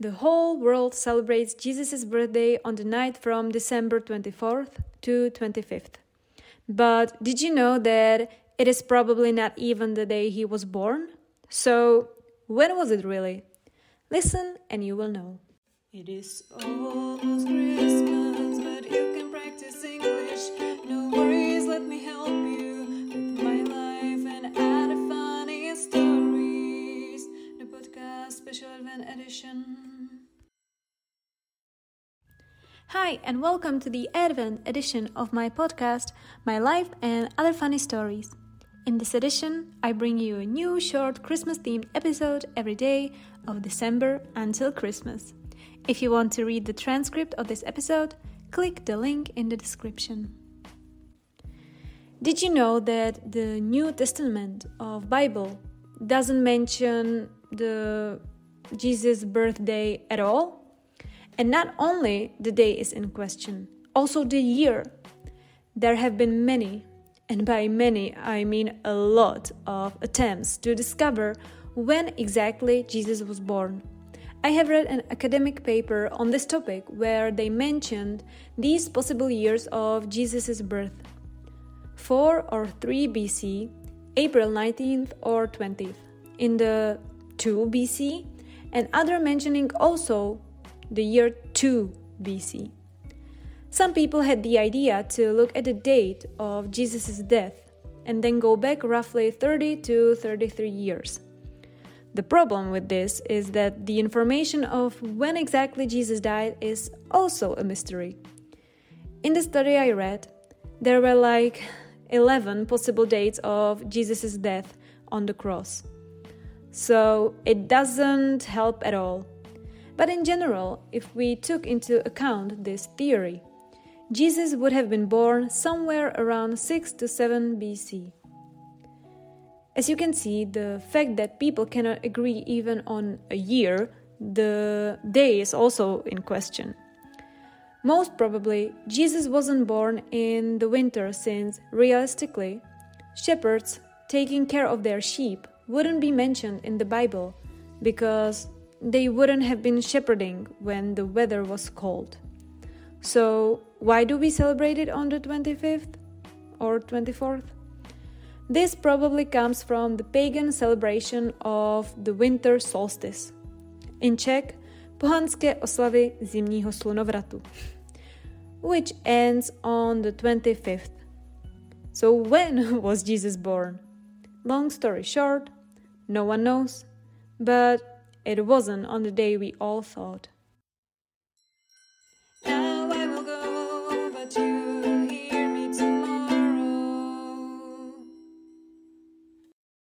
The whole world celebrates Jesus' birthday on the night from December 24th to 25th. But did you know that it is probably not even the day he was born? So, when was it really? Listen and you will know. It is almost Christmas, edition. Hi, and welcome to the Advent edition of my podcast, My Life and Other Funny Stories. In this edition, I bring you a new short Christmas themed episode every day of December until Christmas. If you want to read the transcript of this episode, click the link in the description. Did you know that the New Testament of Bible doesn't mention the Jesus birthday at all? And not only the day is in question, also the year. There have been many, and by many I mean a lot of attempts to discover when exactly Jesus was born. I have read an academic paper on this topic where they mentioned these possible years of Jesus' birth 4 or 3 BC, April 19th or 20th, in the 2 BC, and other mentioning also the year 2 BC. Some people had the idea to look at the date of Jesus' death and then go back roughly 30 to 33 years. The problem with this is that the information of when exactly Jesus died is also a mystery. In the study I read, there were like 11 possible dates of Jesus' death on the cross. So it doesn't help at all. But in general, if we took into account this theory, Jesus would have been born somewhere around 6 to 7 BC. As you can see, the fact that people cannot agree even on a year, the day is also in question. Most probably, Jesus wasn't born in the winter since, realistically, shepherds taking care of their sheep wouldn't be mentioned in the Bible because they wouldn't have been shepherding when the weather was cold. So, why do we celebrate it on the 25th or 24th? This probably comes from the pagan celebration of the winter solstice. In Czech, pohanské oslavy zimního slunovratu, which ends on the 25th. So when was Jesus born? Long story short, no one knows, but it wasn't on the day we all thought.